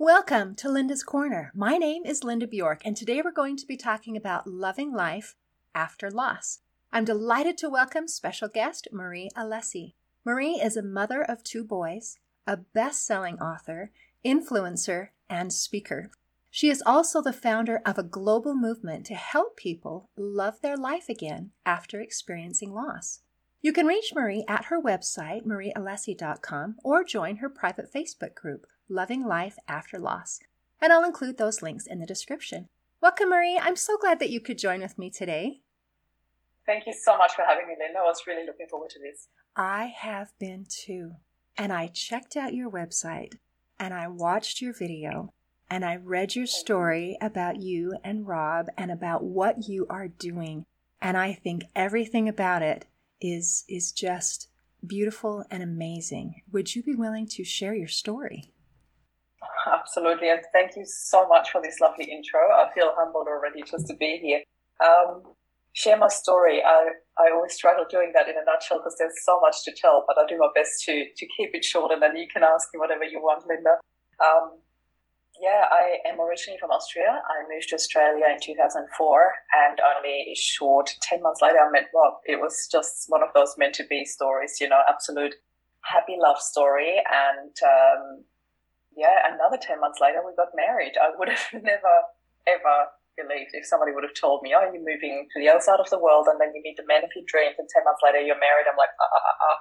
Welcome to Linda's Corner. My name is Linda Bjork, and today we're going to be talking about loving life after loss. I'm delighted to welcome special guest Marie Alessi. Marie is a mother of two boys, a best selling author, influencer, and speaker. She is also the founder of a global movement to help people love their life again after experiencing loss. You can reach Marie at her website, mariealessi.com, or join her private Facebook group, Loving Life After Loss. And I'll include those links in the description. Welcome, Marie. I'm so glad that you could join with me today. Thank you so much for having me, Linda. I was really looking forward to this. I have been too. And I checked out your website and I watched your video and I read your story about you and Rob and about what you are doing. And I think everything about it is is just beautiful and amazing. Would you be willing to share your story? Absolutely, and thank you so much for this lovely intro. I feel humbled already just to be here. Um, share my story. I, I always struggle doing that in a nutshell because there's so much to tell, but I do my best to to keep it short, and then you can ask me whatever you want, Linda. Um, yeah, I am originally from Austria. I moved to Australia in 2004, and only short 10 months later, I met Rob. It was just one of those meant to be stories, you know, absolute happy love story. And um, yeah, another 10 months later, we got married. I would have never, ever believed if somebody would have told me, oh, you're moving to the other side of the world and then you meet the man of your dreams, and 10 months later, you're married. I'm like, ah, ah, ah. ah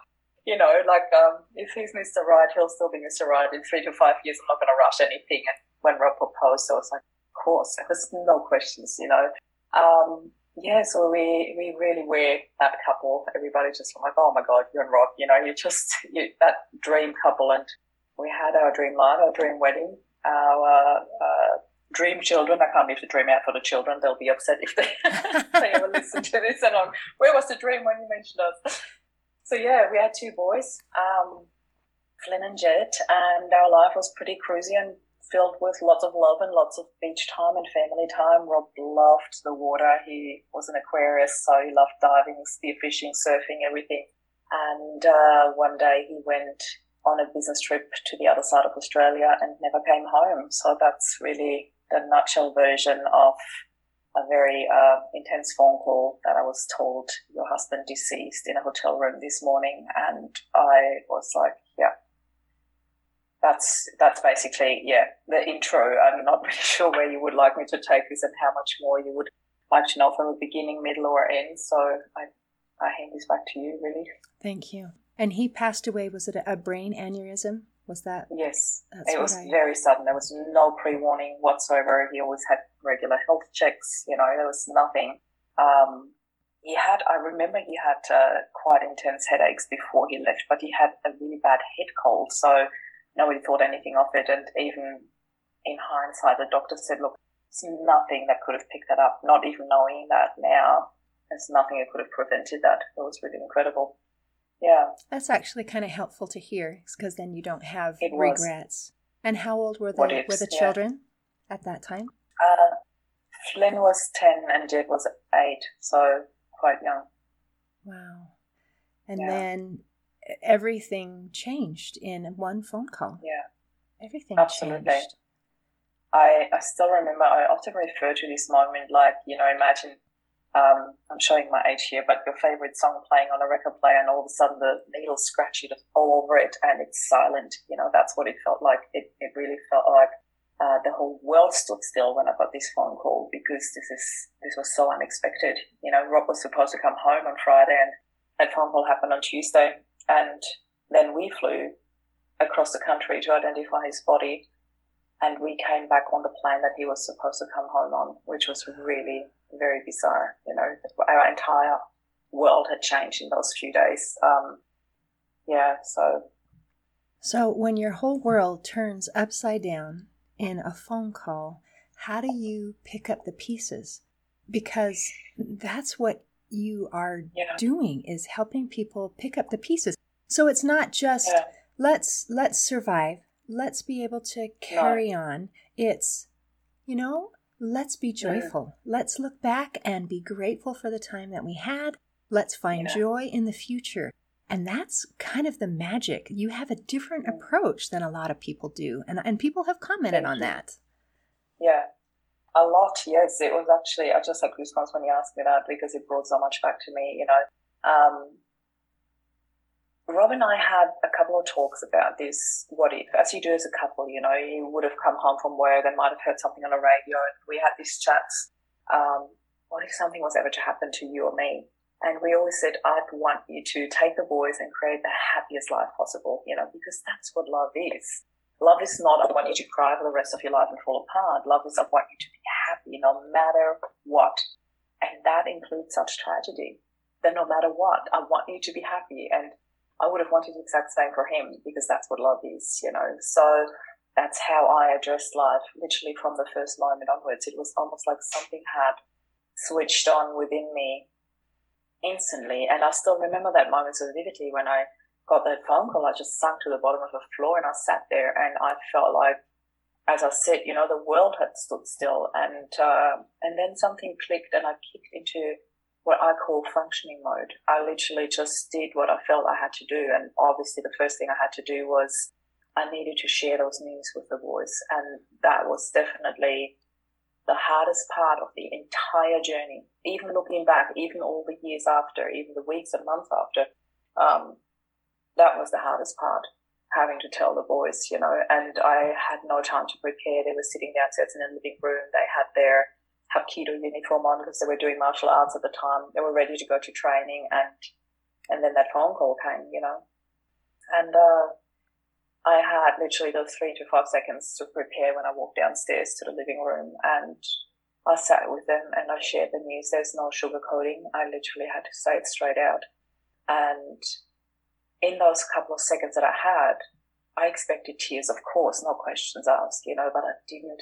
you know, like um, if he's Mr. Right, he'll still be Mr. Right. In three to five years, I'm not going to rush anything. And when Rob proposed, I was like, of course, there was no questions, you know. Um, yeah, so we we really were that couple. Everybody just like, oh my god, you and Rob, you know, you're just you, that dream couple. And we had our dream life, our dream wedding, our uh, dream children. I can't leave the dream out for the children. They'll be upset if they, they ever listen to this. And I'm, where was the dream when you mentioned us? So yeah, we had two boys, um, Flynn and Jet, and our life was pretty cruisy and filled with lots of love and lots of beach time and family time. Rob loved the water. He was an Aquarius, so he loved diving, spearfishing, surfing, everything. And uh, one day he went on a business trip to the other side of Australia and never came home. So that's really the nutshell version of a very uh, intense phone call that I was told your husband deceased in a hotel room this morning, and I was like, yeah, that's that's basically yeah the intro. I'm not really sure where you would like me to take this and how much more you would like to know from the beginning, middle, or end. So I I hand this back to you, really. Thank you. And he passed away. Was it a brain aneurysm? Was that? Yes, it was I... very sudden. There was no pre-warning whatsoever. He always had regular health checks. You know, there was nothing. Um, he had, I remember he had uh, quite intense headaches before he left, but he had a really bad head cold. So nobody thought anything of it. And even in hindsight, the doctor said, look, it's nothing that could have picked that up. Not even knowing that now, there's nothing that could have prevented that. It was really incredible. Yeah. That's actually kind of helpful to hear because then you don't have it regrets. Was. And how old were the, were the children yeah. at that time? Uh, Flynn was 10 and Jed was 8, so quite young. Wow. And yeah. then everything changed in one phone call. Yeah. Everything Absolutely. changed. I, I still remember, I often refer to this moment like, you know, imagine um, I'm showing my age here, but your favorite song playing on a record player, and all of a sudden the needle scratch you all over it, and it's silent. You know, that's what it felt like. It, it really felt like uh, the whole world stood still when I got this phone call because this is this was so unexpected. You know, Rob was supposed to come home on Friday, and that phone call happened on Tuesday, and then we flew across the country to identify his body, and we came back on the plane that he was supposed to come home on, which was really very bizarre. Know, our entire world had changed in those few days. Um, yeah, so. So when your whole world turns upside down in a phone call, how do you pick up the pieces? Because that's what you are yeah. doing is helping people pick up the pieces. So it's not just yeah. let's let's survive, let's be able to carry no. on. It's you know, Let's be joyful. Yeah. Let's look back and be grateful for the time that we had. Let's find yeah. joy in the future. And that's kind of the magic. You have a different approach than a lot of people do. And, and people have commented on that. Yeah, a lot. Yes, it was actually. I just had goosebumps when you asked me that because it brought so much back to me. You know, um, Rob and I had a couple of talks about this. What if, as you do as a couple, you know, you would have come home from work and might have heard something on the radio, and we had these chats. Um, what if something was ever to happen to you or me? And we always said, I'd want you to take the boys and create the happiest life possible, you know, because that's what love is. Love is not, I want you to cry for the rest of your life and fall apart. Love is, I want you to be happy no matter what. And that includes such tragedy. That no matter what, I want you to be happy. And I would have wanted the exact same for him because that's what love is, you know. So that's how I addressed life, literally from the first moment onwards. It was almost like something had switched on within me instantly. And I still remember that moment so vividly when I got that phone call. I just sunk to the bottom of the floor and I sat there and I felt like, as I said, you know, the world had stood still. And, uh, and then something clicked and I kicked into what I call functioning mode. I literally just did what I felt I had to do. And obviously the first thing I had to do was I needed to share those news with the boys. And that was definitely the hardest part of the entire journey. Even looking back, even all the years after, even the weeks and months after, um, that was the hardest part, having to tell the boys, you know, and I had no time to prepare. They were sitting downstairs in the living room. They had their Hapkido uniform on because they were doing martial arts at the time. They were ready to go to training and, and then that phone call came, you know, and, uh, I had literally those three to five seconds to prepare when I walked downstairs to the living room and I sat with them and I shared the news. There's no sugarcoating. I literally had to say it straight out. And in those couple of seconds that I had, I expected tears, of course, no questions asked, you know, but I didn't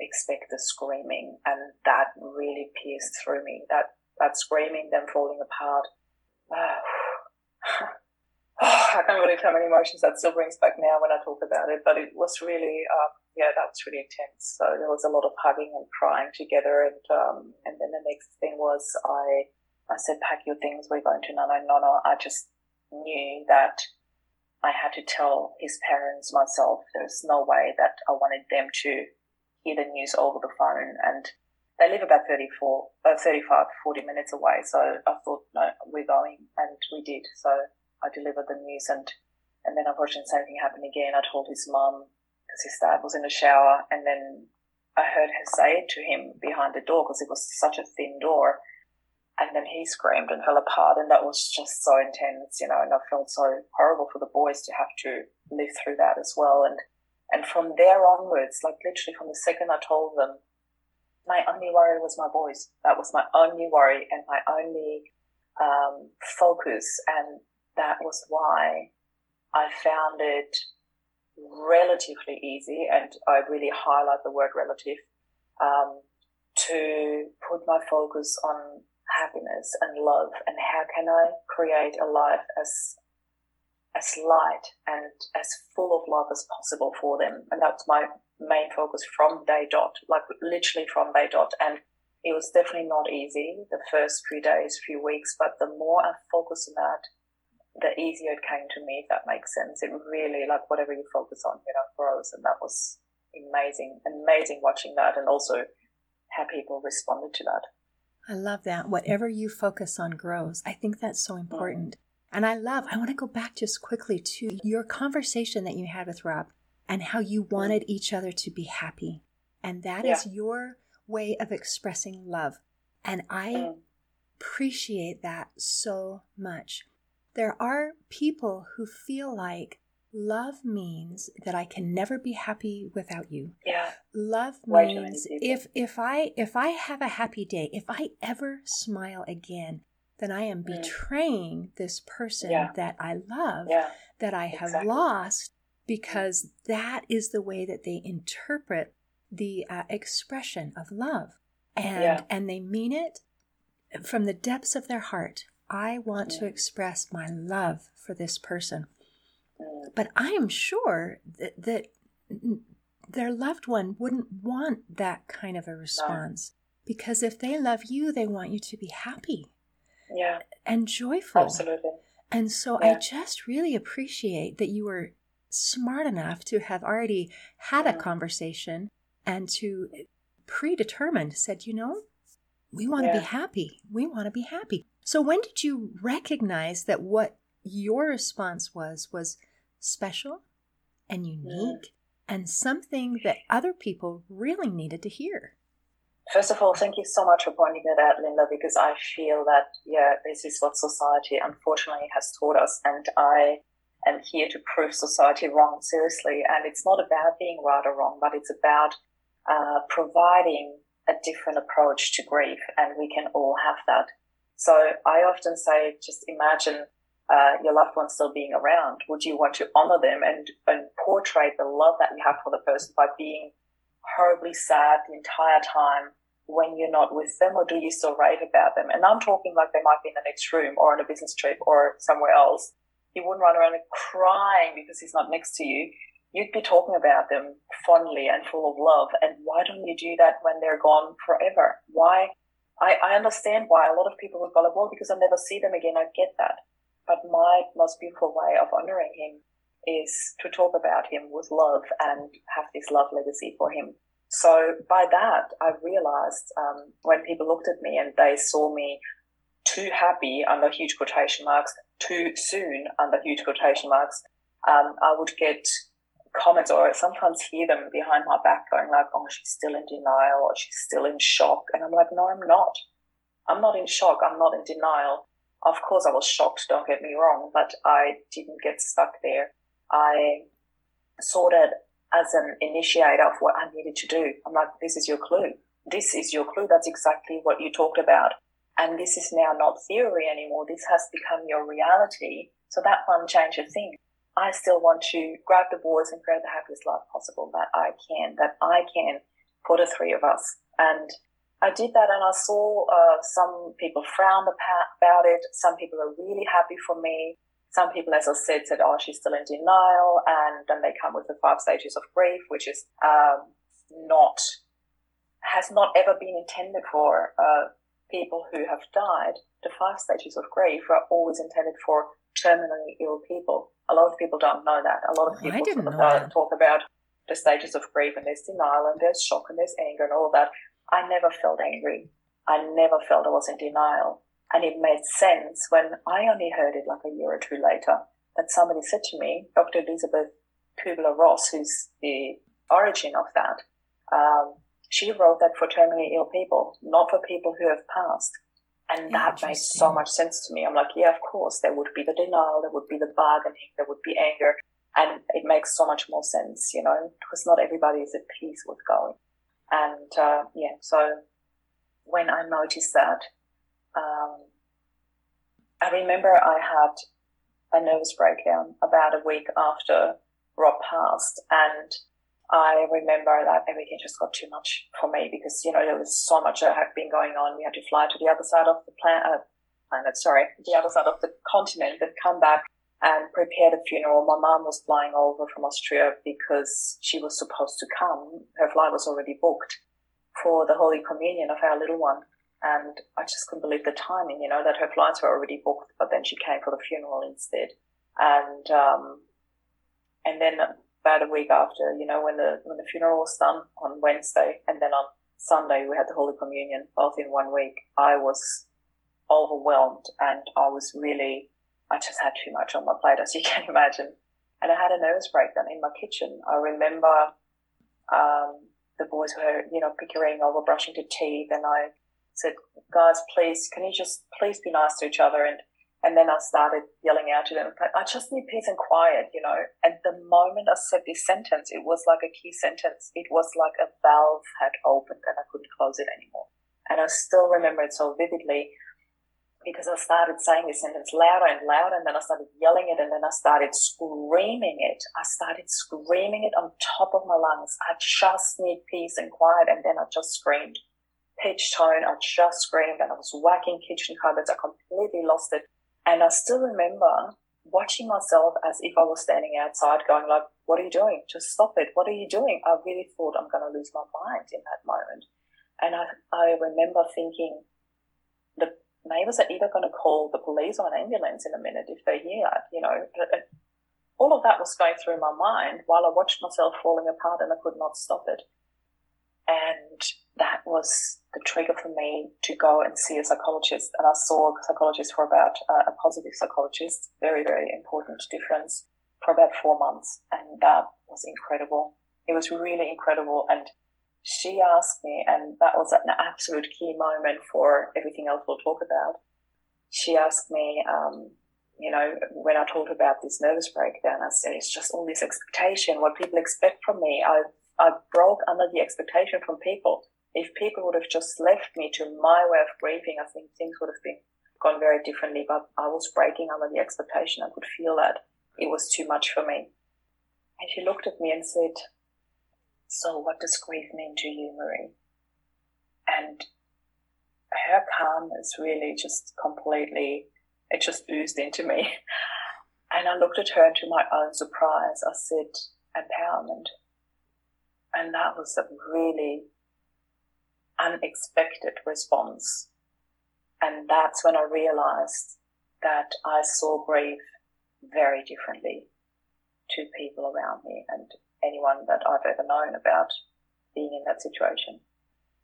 expect the screaming. And that really pierced through me. That, that screaming, them falling apart. I can't really tell many emotions that still brings back now when I talk about it, but it was really, um, yeah, that was really intense. So there was a lot of hugging and crying together. And, um, and then the next thing was I, I said, pack your things. We're going to Nana Nana. I just knew that I had to tell his parents myself. There's no way that I wanted them to hear the news over the phone. And they live about 34, uh, 35, 40 minutes away. So I thought, no, we're going. And we did. So I delivered the news and, and then unfortunately the same thing happened again. I told his mum because his dad was in the shower and then I heard her say it to him behind the door because it was such a thin door. And then he screamed and fell apart and that was just so intense, you know, and I felt so horrible for the boys to have to live through that as well. And, and from there onwards, like literally from the second I told them, my only worry was my boys. That was my only worry and my only um, focus. And that was why I found it relatively easy, and I really highlight the word relative, um, to put my focus on happiness and love and how can I create a life as as light and as full of love as possible for them. And that's my main focus from day dot, like literally from day dot. And it was definitely not easy the first few days, few weeks, but the more I focus on that, the easier it came to me, if that makes sense. It really, like, whatever you focus on, you know, grows. And that was amazing, amazing watching that and also how people responded to that. I love that. Whatever you focus on grows. I think that's so important. Mm. And I love, I want to go back just quickly to your conversation that you had with Rob and how you wanted each other to be happy. And that yeah. is your way of expressing love. And I mm. appreciate that so much. There are people who feel like love means that I can never be happy without you. Yeah. Love means if if I if I have a happy day, if I ever smile again, then I am mm. betraying mm. this person yeah. that I love, yeah. that I have exactly. lost because that is the way that they interpret the uh, expression of love. And yeah. and they mean it from the depths of their heart I want to express my love for this person. But I am sure that, that their loved one wouldn't want that kind of a response. No. Because if they love you, they want you to be happy. Yeah. And joyful. Absolutely. And so yeah. I just really appreciate that you were smart enough to have already had a mm-hmm. conversation and to predetermined said, you know, we want to yeah. be happy. We want to be happy. So when did you recognize that what your response was was special and mm. unique and something that other people really needed to hear? First of all, thank you so much for pointing that out, Linda, because I feel that, yeah, this is what society unfortunately has taught us. And I am here to prove society wrong, seriously. And it's not about being right or wrong, but it's about uh, providing a different approach to grief. And we can all have that. So I often say, just imagine uh, your loved one still being around. Would you want to honor them and, and portray the love that you have for the person by being horribly sad the entire time when you're not with them, or do you still rave about them? And I'm talking like they might be in the next room or on a business trip or somewhere else. You wouldn't run around crying because he's not next to you. You'd be talking about them fondly and full of love. And why don't you do that when they're gone forever? Why? I, I understand why a lot of people would go like, well, because I'll never see them again. I get that. But my most beautiful way of honoring him is to talk about him with love and have this love legacy for him. So by that, I realized um, when people looked at me and they saw me too happy under huge quotation marks, too soon under huge quotation marks, um, I would get comments or sometimes hear them behind my back going like, oh, she's still in denial or she's still in shock. And I'm like, no, I'm not. I'm not in shock. I'm not in denial. Of course, I was shocked, don't get me wrong, but I didn't get stuck there. I that as an initiator of what I needed to do. I'm like, this is your clue. This is your clue. That's exactly what you talked about. And this is now not theory anymore. This has become your reality. So that one change of thing. I still want to grab the boys and create the happiest life possible that I can, that I can for the three of us. And I did that and I saw uh, some people frown about it. Some people are really happy for me. Some people, as I said, said, oh, she's still in denial. And then they come with the five stages of grief, which is um, not, has not ever been intended for uh, people who have died. The five stages of grief are always intended for terminally ill people. A lot of people don't know that. A lot of people sort of, talk about the stages of grief and there's denial and there's shock and there's anger and all that. I never felt angry. I never felt I was in denial. And it made sense when I only heard it like a year or two later that somebody said to me, Dr. Elisabeth Kubler Ross, who's the origin of that, um, she wrote that for terminally ill people, not for people who have passed. And that made so much sense to me. I'm like, yeah, of course, there would be the denial, there would be the bargaining, there would be anger. And it makes so much more sense, you know, because not everybody is at peace with going. And uh, yeah, so when I noticed that, um, I remember I had a nervous breakdown about a week after Rob passed, and I remember that everything just got too much for me because you know there was so much that had been going on. We had to fly to the other side of the planet, uh, planet sorry, the other side of the continent, but come back and prepare the funeral. My mom was flying over from Austria because she was supposed to come. Her flight was already booked for the Holy Communion of our little one. And I just couldn't believe the timing, you know, that her flights were already booked, but then she came for the funeral instead. And, um, and then about a week after, you know, when the, when the funeral was done on Wednesday and then on Sunday we had the Holy Communion both in one week, I was overwhelmed and I was really, I just had too much on my plate, as you can imagine. And I had a nervous breakdown in my kitchen. I remember, um, the boys were, you know, bickering over brushing their teeth and I said, guys, please, can you just please be nice to each other? And, and then I started yelling out to them, I just need peace and quiet, you know. And the moment I said this sentence, it was like a key sentence. It was like a valve had opened and I couldn't close it anymore. And I still remember it so vividly because I started saying this sentence louder and louder, and then I started yelling it, and then I started screaming it. I started screaming it on top of my lungs. I just need peace and quiet, and then I just screamed pitch tone. I just screamed and I was whacking kitchen cupboards. I completely lost it. And I still remember watching myself as if I was standing outside going like, what are you doing? Just stop it. What are you doing? I really thought I'm going to lose my mind in that moment. And I, I remember thinking the neighbors are either going to call the police or an ambulance in a minute if they hear that, you know. Uh, all of that was going through my mind while I watched myself falling apart and I could not stop it. And that was the trigger for me to go and see a psychologist. And I saw a psychologist for about uh, a positive psychologist, very, very important difference for about four months. And that was incredible. It was really incredible. And she asked me, and that was an absolute key moment for everything else we'll talk about. She asked me, um, you know, when I told her about this nervous breakdown, I said, it's just all this expectation, what people expect from me. I, I broke under the expectation from people. If people would have just left me to my way of grieving, I think things would have been gone very differently, but I was breaking under the expectation. I could feel that it was too much for me. And she looked at me and said, so what does grief mean to you, Marie? And her calmness really just completely, it just oozed into me. And I looked at her and to my own surprise, I said, empowerment. And that was a really unexpected response. And that's when I realized that I saw grief very differently to people around me. And anyone that I've ever known about being in that situation.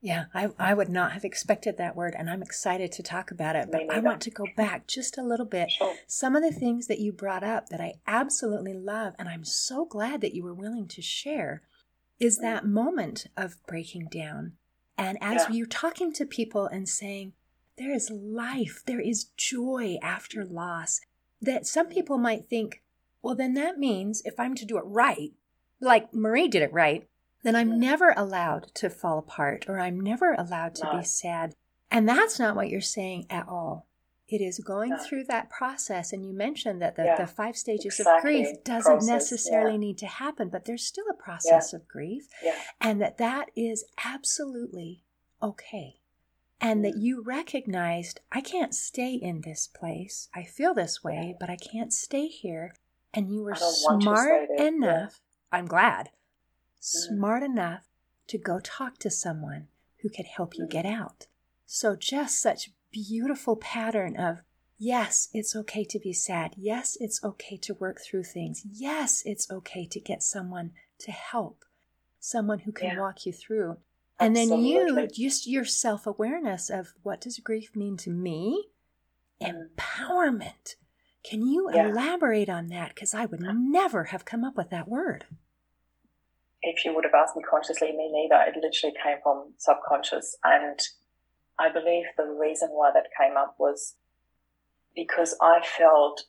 Yeah, I, I would not have expected that word, and I'm excited to talk about it. But I want to go back just a little bit. Sure. Some of the things that you brought up that I absolutely love, and I'm so glad that you were willing to share, is that mm. moment of breaking down. And as yeah. you're talking to people and saying, there is life, there is joy after loss, that some people might think, well, then that means if I'm to do it right, like Marie did it right, then I'm never allowed to fall apart or I'm never allowed to no. be sad. And that's not what you're saying at all. It is going no. through that process. And you mentioned that the, yeah, the five stages exactly. of grief doesn't process, necessarily yeah. need to happen, but there's still a process yeah. of grief. And that that is absolutely okay. And that you recognized, I can't stay in this place. I feel this way, but I can't stay here. And you were smart enough I'm glad, smart enough to go talk to someone who could help you get out. So, just such beautiful pattern of yes, it's okay to be sad. Yes, it's okay to work through things. Yes, it's okay to get someone to help, someone who can yeah. walk you through. And Absolutely. then you, just your self awareness of what does grief mean to me? Mm. Empowerment. Can you yeah. elaborate on that? Because I would never have come up with that word if you would have asked me consciously, me neither. It literally came from subconscious. And I believe the reason why that came up was because I felt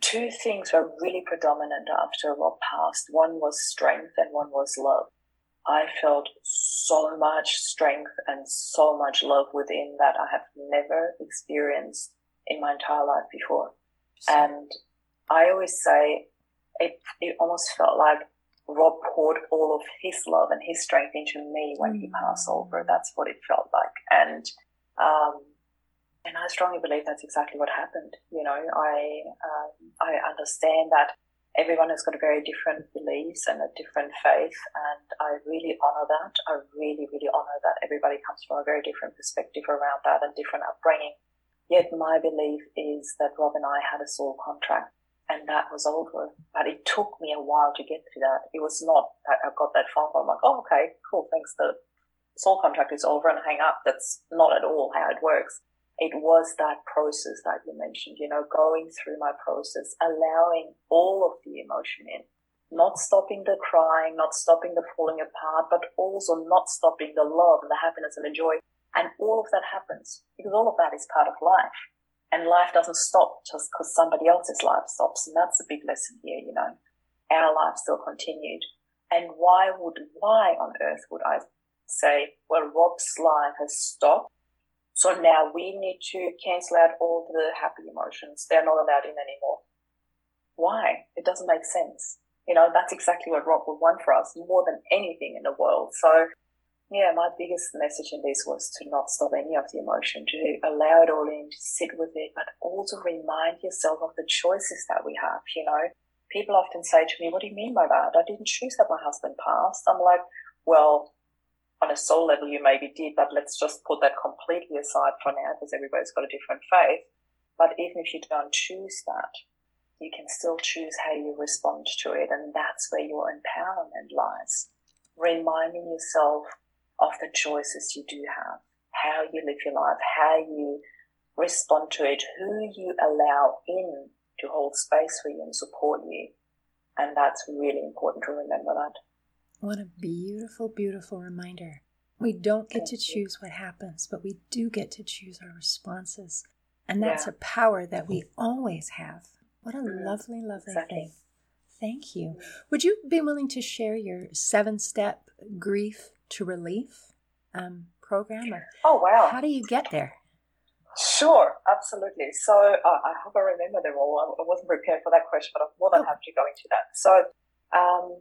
two things were really predominant after Rob passed. One was strength and one was love. I felt so much strength and so much love within that I have never experienced in my entire life before. And I always say it, it almost felt like Rob poured all of his love and his strength into me when mm. he passed over. That's what it felt like. And, um, and I strongly believe that's exactly what happened. You know, I, um, I understand that everyone has got a very different beliefs and a different faith. And I really honor that. I really, really honor that everybody comes from a very different perspective around that and different upbringing. Yet my belief is that Rob and I had a soul contract and that was over. But it took me a while to get to that. It was not that I got that phone call. I'm like, oh, okay, cool, thanks. The soul contract is over and hang up. That's not at all how it works. It was that process that you mentioned, you know, going through my process, allowing all of the emotion in, not stopping the crying, not stopping the falling apart, but also not stopping the love and the happiness and the joy. And all of that happens because all of that is part of life. And life doesn't stop just because somebody else's life stops. And that's a big lesson here, you know. Our life still continued. And why would, why on earth would I say, well, Rob's life has stopped. So now we need to cancel out all the happy emotions. They're not allowed in anymore. Why? It doesn't make sense. You know, that's exactly what Rob would want for us more than anything in the world. So yeah, my biggest message in this was to not stop any of the emotion, to allow it all in, to sit with it, but also remind yourself of the choices that we have. You know, people often say to me, What do you mean by that? I didn't choose that my husband passed. I'm like, Well, on a soul level you maybe did, but let's just put that completely aside for now because everybody's got a different faith. But even if you don't choose that, you can still choose how you respond to it. And that's where your empowerment lies. Reminding yourself of the choices you do have, how you live your life, how you respond to it, who you allow in to hold space for you and support you. And that's really important to remember that. What a beautiful, beautiful reminder. We don't get Thank to choose you. what happens, but we do get to choose our responses. And that's yeah. a power that we always have. What a mm-hmm. lovely, lovely exactly. thing. Thank you. Would you be willing to share your seven step grief to relief um, program? oh, wow. How do you get there? Sure, absolutely. So uh, I hope I remember them all. I wasn't prepared for that question, but I'm more than happy to go into that. So um,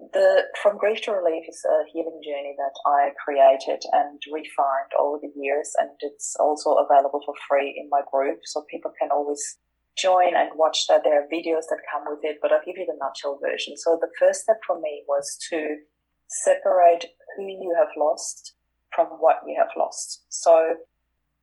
the From Grief to Relief is a healing journey that I created and refined over the years, and it's also available for free in my group, so people can always join and watch that. There are videos that come with it, but I'll give you the nutshell version. So the first step for me was to separate who you have lost from what you have lost. So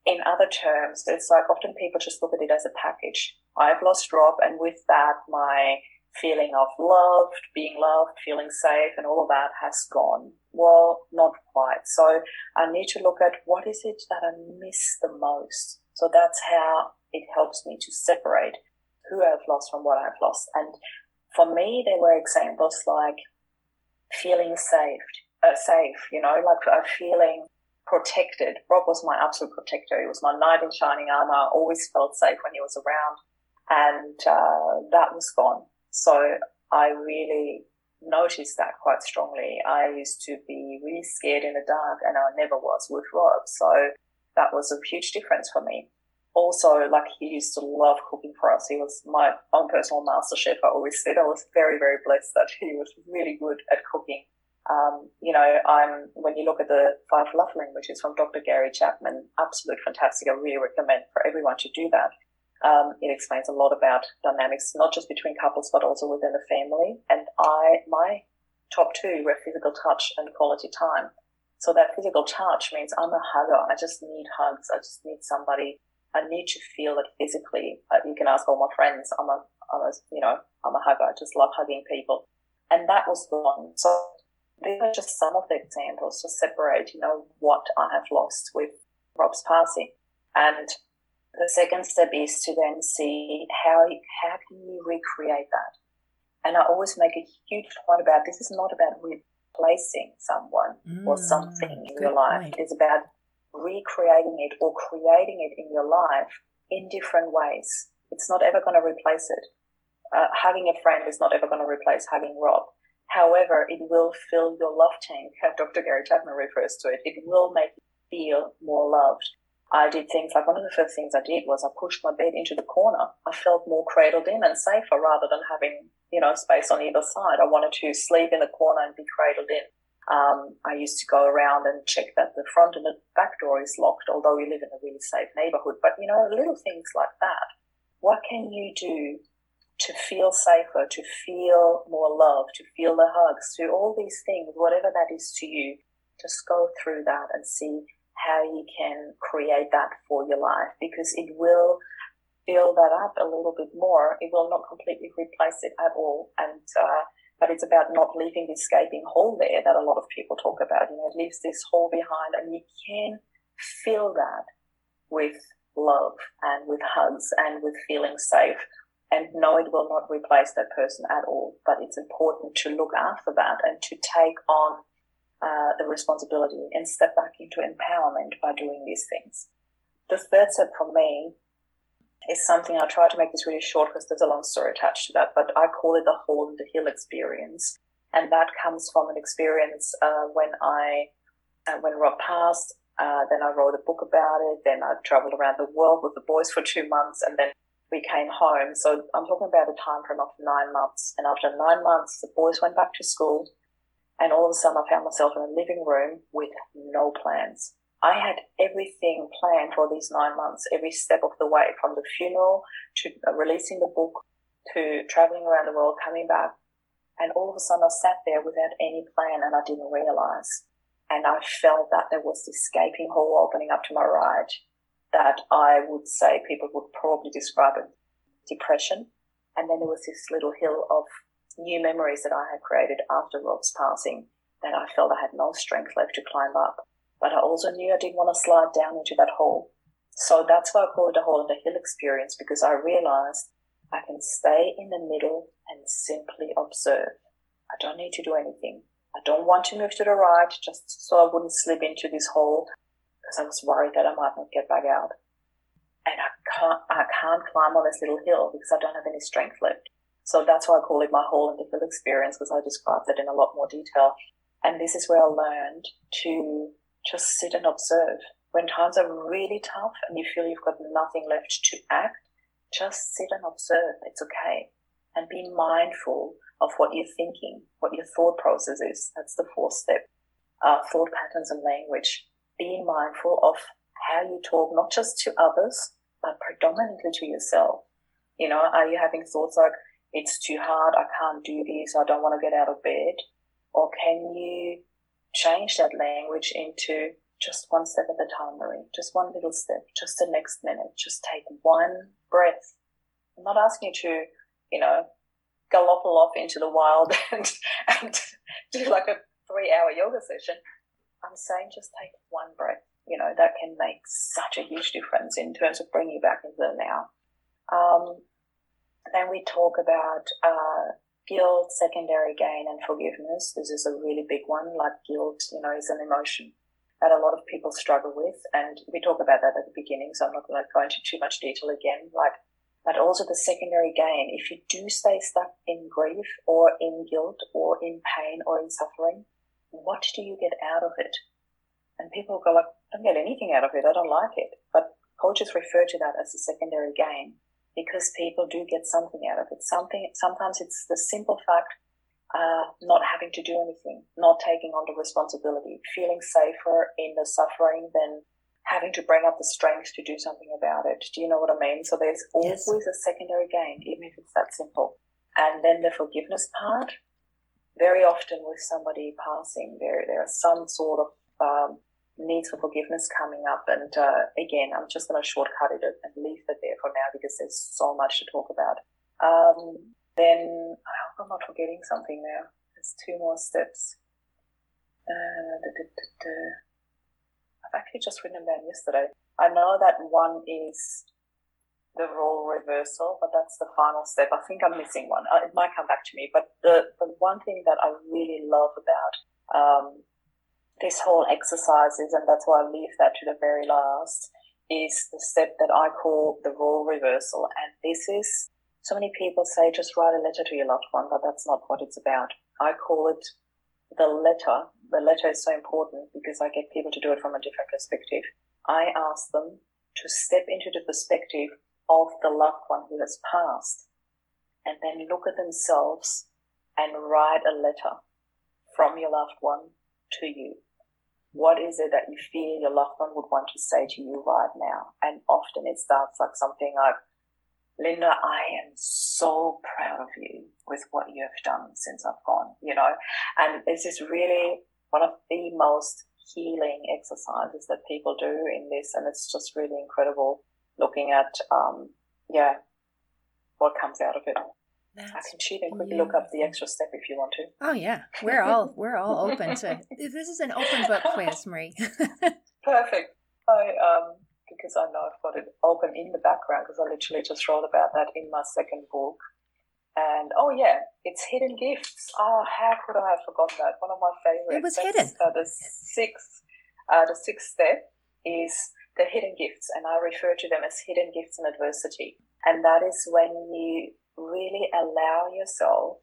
in other terms, it's like often people just look at it as a package. I've lost Rob, and with that, my feeling of loved, being loved, feeling safe, and all of that has gone. Well, not quite. So I need to look at what is it that I miss the most. So that's how it helps me to separate who I've lost from what I've lost. And for me, there were examples like feeling safe, uh, safe, you know, like a feeling protected. Rob was my absolute protector. He was my knight in shining armor. I always felt safe when he was around. And uh, that was gone. So I really noticed that quite strongly. I used to be really scared in the dark and I never was with Rob. So that was a huge difference for me. Also, like he used to love cooking for us. He was my own personal master chef. I always said I was very, very blessed that he was really good at cooking. Um, you know, I'm when you look at the five love languages from Dr. Gary Chapman, absolute fantastic. I really recommend for everyone to do that. Um, it explains a lot about dynamics, not just between couples, but also within the family. And I, my top two were physical touch and quality time. So that physical touch means I'm a hugger. I just need hugs. I just need somebody. I need to feel it physically. Uh, you can ask all my friends. I'm a, I'm a, you know, I'm a hugger. I just love hugging people. And that was gone. So these are just some of the examples to separate, you know, what I have lost with Rob's passing. And the second step is to then see how how can you recreate that. And I always make a huge point about this is not about replacing someone mm, or something in your life. Point. It's about recreating it or creating it in your life in different ways. It's not ever going to replace it. Uh, having a friend is not ever going to replace having Rob. However, it will fill your love tank. Dr. Gary Chapman refers to it. It will make you feel more loved. I did things like one of the first things I did was I pushed my bed into the corner. I felt more cradled in and safer rather than having, you know, space on either side. I wanted to sleep in the corner and be cradled in. Um, I used to go around and check that the front and the back door is locked, although we live in a really safe neighborhood. But, you know, little things like that. What can you do to feel safer, to feel more love, to feel the hugs, to all these things, whatever that is to you? Just go through that and see how you can create that for your life because it will fill that up a little bit more. It will not completely replace it at all. And, uh, but it's about not leaving this gaping hole there that a lot of people talk about. You know, it leaves this hole behind and you can fill that with love and with hugs and with feeling safe. And no, it will not replace that person at all. But it's important to look after that and to take on uh, the responsibility and step back into empowerment by doing these things. The third step for me is something I'll try to make this really short because there's a long story attached to that, but I call it the Hole and the Hill experience. And that comes from an experience uh, when I, uh, when Rob passed, uh, then I wrote a book about it. Then I traveled around the world with the boys for two months, and then we came home. So I'm talking about a time frame of nine months. And after nine months, the boys went back to school. And all of a sudden, I found myself in a living room with no plans. I had everything planned for these nine months, every step of the way, from the funeral to uh, releasing the book to traveling around the world, coming back. And all of a sudden, I sat there without any plan and I didn't realize. and I felt that there was this gaping hole opening up to my right that I would say people would probably describe as depression. And then there was this little hill of new memories that I had created after Rob's passing that I felt I had no strength left to climb up. But I also knew I didn't want to slide down into that hole. So that's why I call it a hole in the hill experience because I realized I can stay in the middle and simply observe. I don't need to do anything. I don't want to move to the right just so I wouldn't slip into this hole because I was worried that I might not get back out. And I can't, I can't climb on this little hill because I don't have any strength left. So that's why I call it my hole in the hill experience because I described that in a lot more detail. And this is where I learned to just sit and observe. When times are really tough and you feel you've got nothing left to act, just sit and observe. It's okay. And be mindful of what you're thinking, what your thought process is. That's the fourth step. Uh, thought patterns and language. Be mindful of how you talk, not just to others, but predominantly to yourself. You know, are you having thoughts like, it's too hard, I can't do this, I don't want to get out of bed? Or can you change that language into just one step at a time, Marie? Just one little step, just the next minute. Just take one breath. I'm not asking you to, you know, gallopal off into the wild and, and do like a three hour yoga session. I'm saying just take one breath. You know, that can make such a huge difference in terms of bringing you back into the now. Um, then we talk about uh, guilt, secondary gain, and forgiveness. This is a really big one. Like guilt, you know, is an emotion that a lot of people struggle with, and we talk about that at the beginning. So I'm not going to go into too much detail again. Like, but also the secondary gain. If you do stay stuck in grief or in guilt or in pain or in suffering, what do you get out of it? And people go like, I don't get anything out of it. I don't like it. But coaches refer to that as a secondary gain because people do get something out of it. Something, sometimes it's the simple fact, uh, not having to do anything, not taking on the responsibility, feeling safer in the suffering than having to bring up the strength to do something about it. Do you know what I mean? So there's always yes. a secondary gain, even if it's that simple. And then the forgiveness part, very often with somebody passing, there, there are some sort of um, needs for forgiveness coming up. And uh, again, I'm just going to shortcut it and leave it there for now because there's so much to talk about. Um, then I hope I'm not forgetting something now. There's two more steps. Uh, da, da, da, I've actually just written them down yesterday. I know that one is the role reversal, but that's the final step. I think I'm missing one. Uh, it might come back to me, but the, the one thing that I really love about um, this whole exercise is, and that's why I leave that to the very last, is the step that I call the role reversal. And this is, so many people say just write a letter to your loved one, but that's not what it's about. I call it the letter. The letter is so important because I get people to do it from a different perspective. I ask them to step into the perspective of the loved one who has passed and then look at themselves and write a letter from your loved one to you. What is it that you feel your loved one would want to say to you right now? And often it starts like something like, Linda, I am so proud of you with what you have done since I've gone, you know? And this is really one of the most healing exercises that people do in this. And it's just really incredible looking at, um, yeah, what comes out of it. That's I can cheat and quickly look up the extra step if you want to. Oh yeah, we're all we're all open to. This is an open book quiz, Marie. Perfect. I um because I know I've got it open in the background because I literally just wrote about that in my second book. And oh yeah, it's hidden gifts. Oh, how could I have forgotten that? One of my favorites. It was That's, hidden. Uh, the sixth, uh, the sixth step is the hidden gifts, and I refer to them as hidden gifts in adversity. And that is when you really allow yourself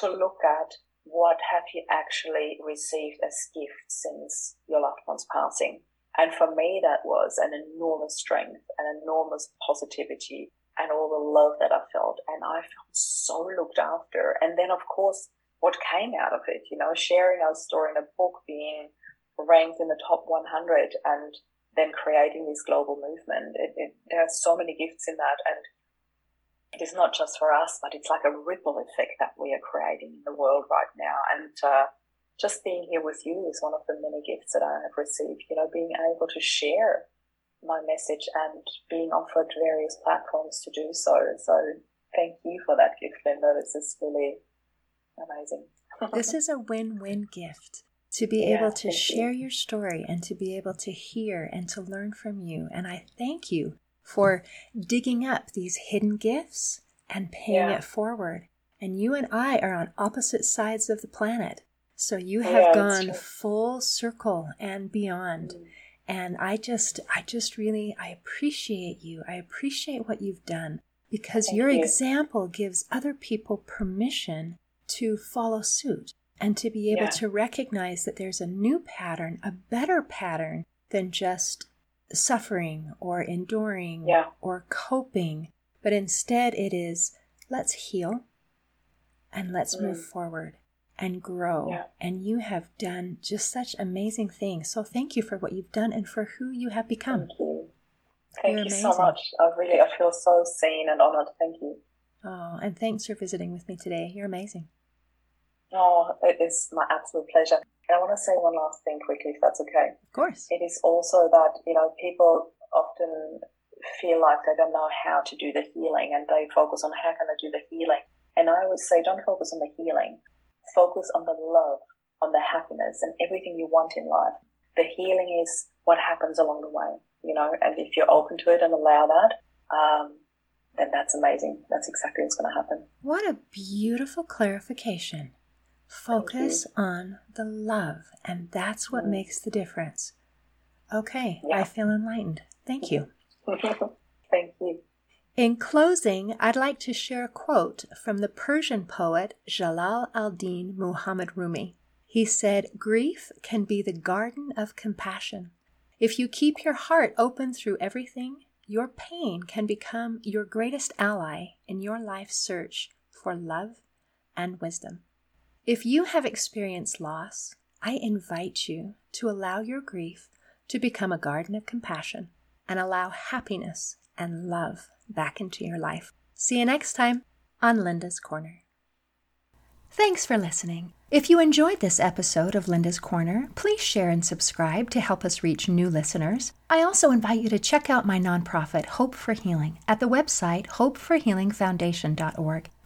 to look at what have you actually received as gifts since your loved one's passing. And for me, that was an enormous strength, an enormous positivity, and all the love that I felt. And I felt so looked after. And then, of course, what came out of it, you know, sharing our story in a book, being ranked in the top 100, and then creating this global movement. It, it, there are so many gifts in that. And it is not just for us, but it's like a ripple effect that we are creating in the world right now. And uh, just being here with you is one of the many gifts that I have received. You know, being able to share my message and being offered various platforms to do so. So thank you for that gift, Linda. This is really amazing. this is a win win gift to be yeah, able to share you. your story and to be able to hear and to learn from you. And I thank you for digging up these hidden gifts and paying yeah. it forward. And you and I are on opposite sides of the planet. So you have yeah, gone full circle and beyond. Mm. And I just, I just really, I appreciate you. I appreciate what you've done because Thank your you. example gives other people permission to follow suit and to be able yeah. to recognize that there's a new pattern, a better pattern than just suffering or enduring yeah. or coping, but instead it is let's heal and let's mm. move forward and grow. Yeah. And you have done just such amazing things. So thank you for what you've done and for who you have become. Thank you. Thank You're you amazing. so much. I really I feel so seen and honored. Thank you. Oh, and thanks for visiting with me today. You're amazing. Oh, it is my absolute pleasure. And I want to say one last thing quickly, if that's okay. Of course. It is also that, you know, people often feel like they don't know how to do the healing and they focus on how can I do the healing. And I always say, don't focus on the healing. Focus on the love, on the happiness and everything you want in life. The healing is what happens along the way, you know, and if you're open to it and allow that, um, then that's amazing. That's exactly what's going to happen. What a beautiful clarification. Focus on the love, and that's what mm. makes the difference. Okay, yeah. I feel enlightened. Thank you. Thank you. In closing, I'd like to share a quote from the Persian poet Jalal al-Din Muhammad Rumi. He said, Grief can be the garden of compassion. If you keep your heart open through everything, your pain can become your greatest ally in your life's search for love and wisdom. If you have experienced loss, I invite you to allow your grief to become a garden of compassion and allow happiness and love back into your life. See you next time on Linda's Corner. Thanks for listening. If you enjoyed this episode of Linda's Corner, please share and subscribe to help us reach new listeners. I also invite you to check out my nonprofit, Hope for Healing, at the website hopeforhealingfoundation.org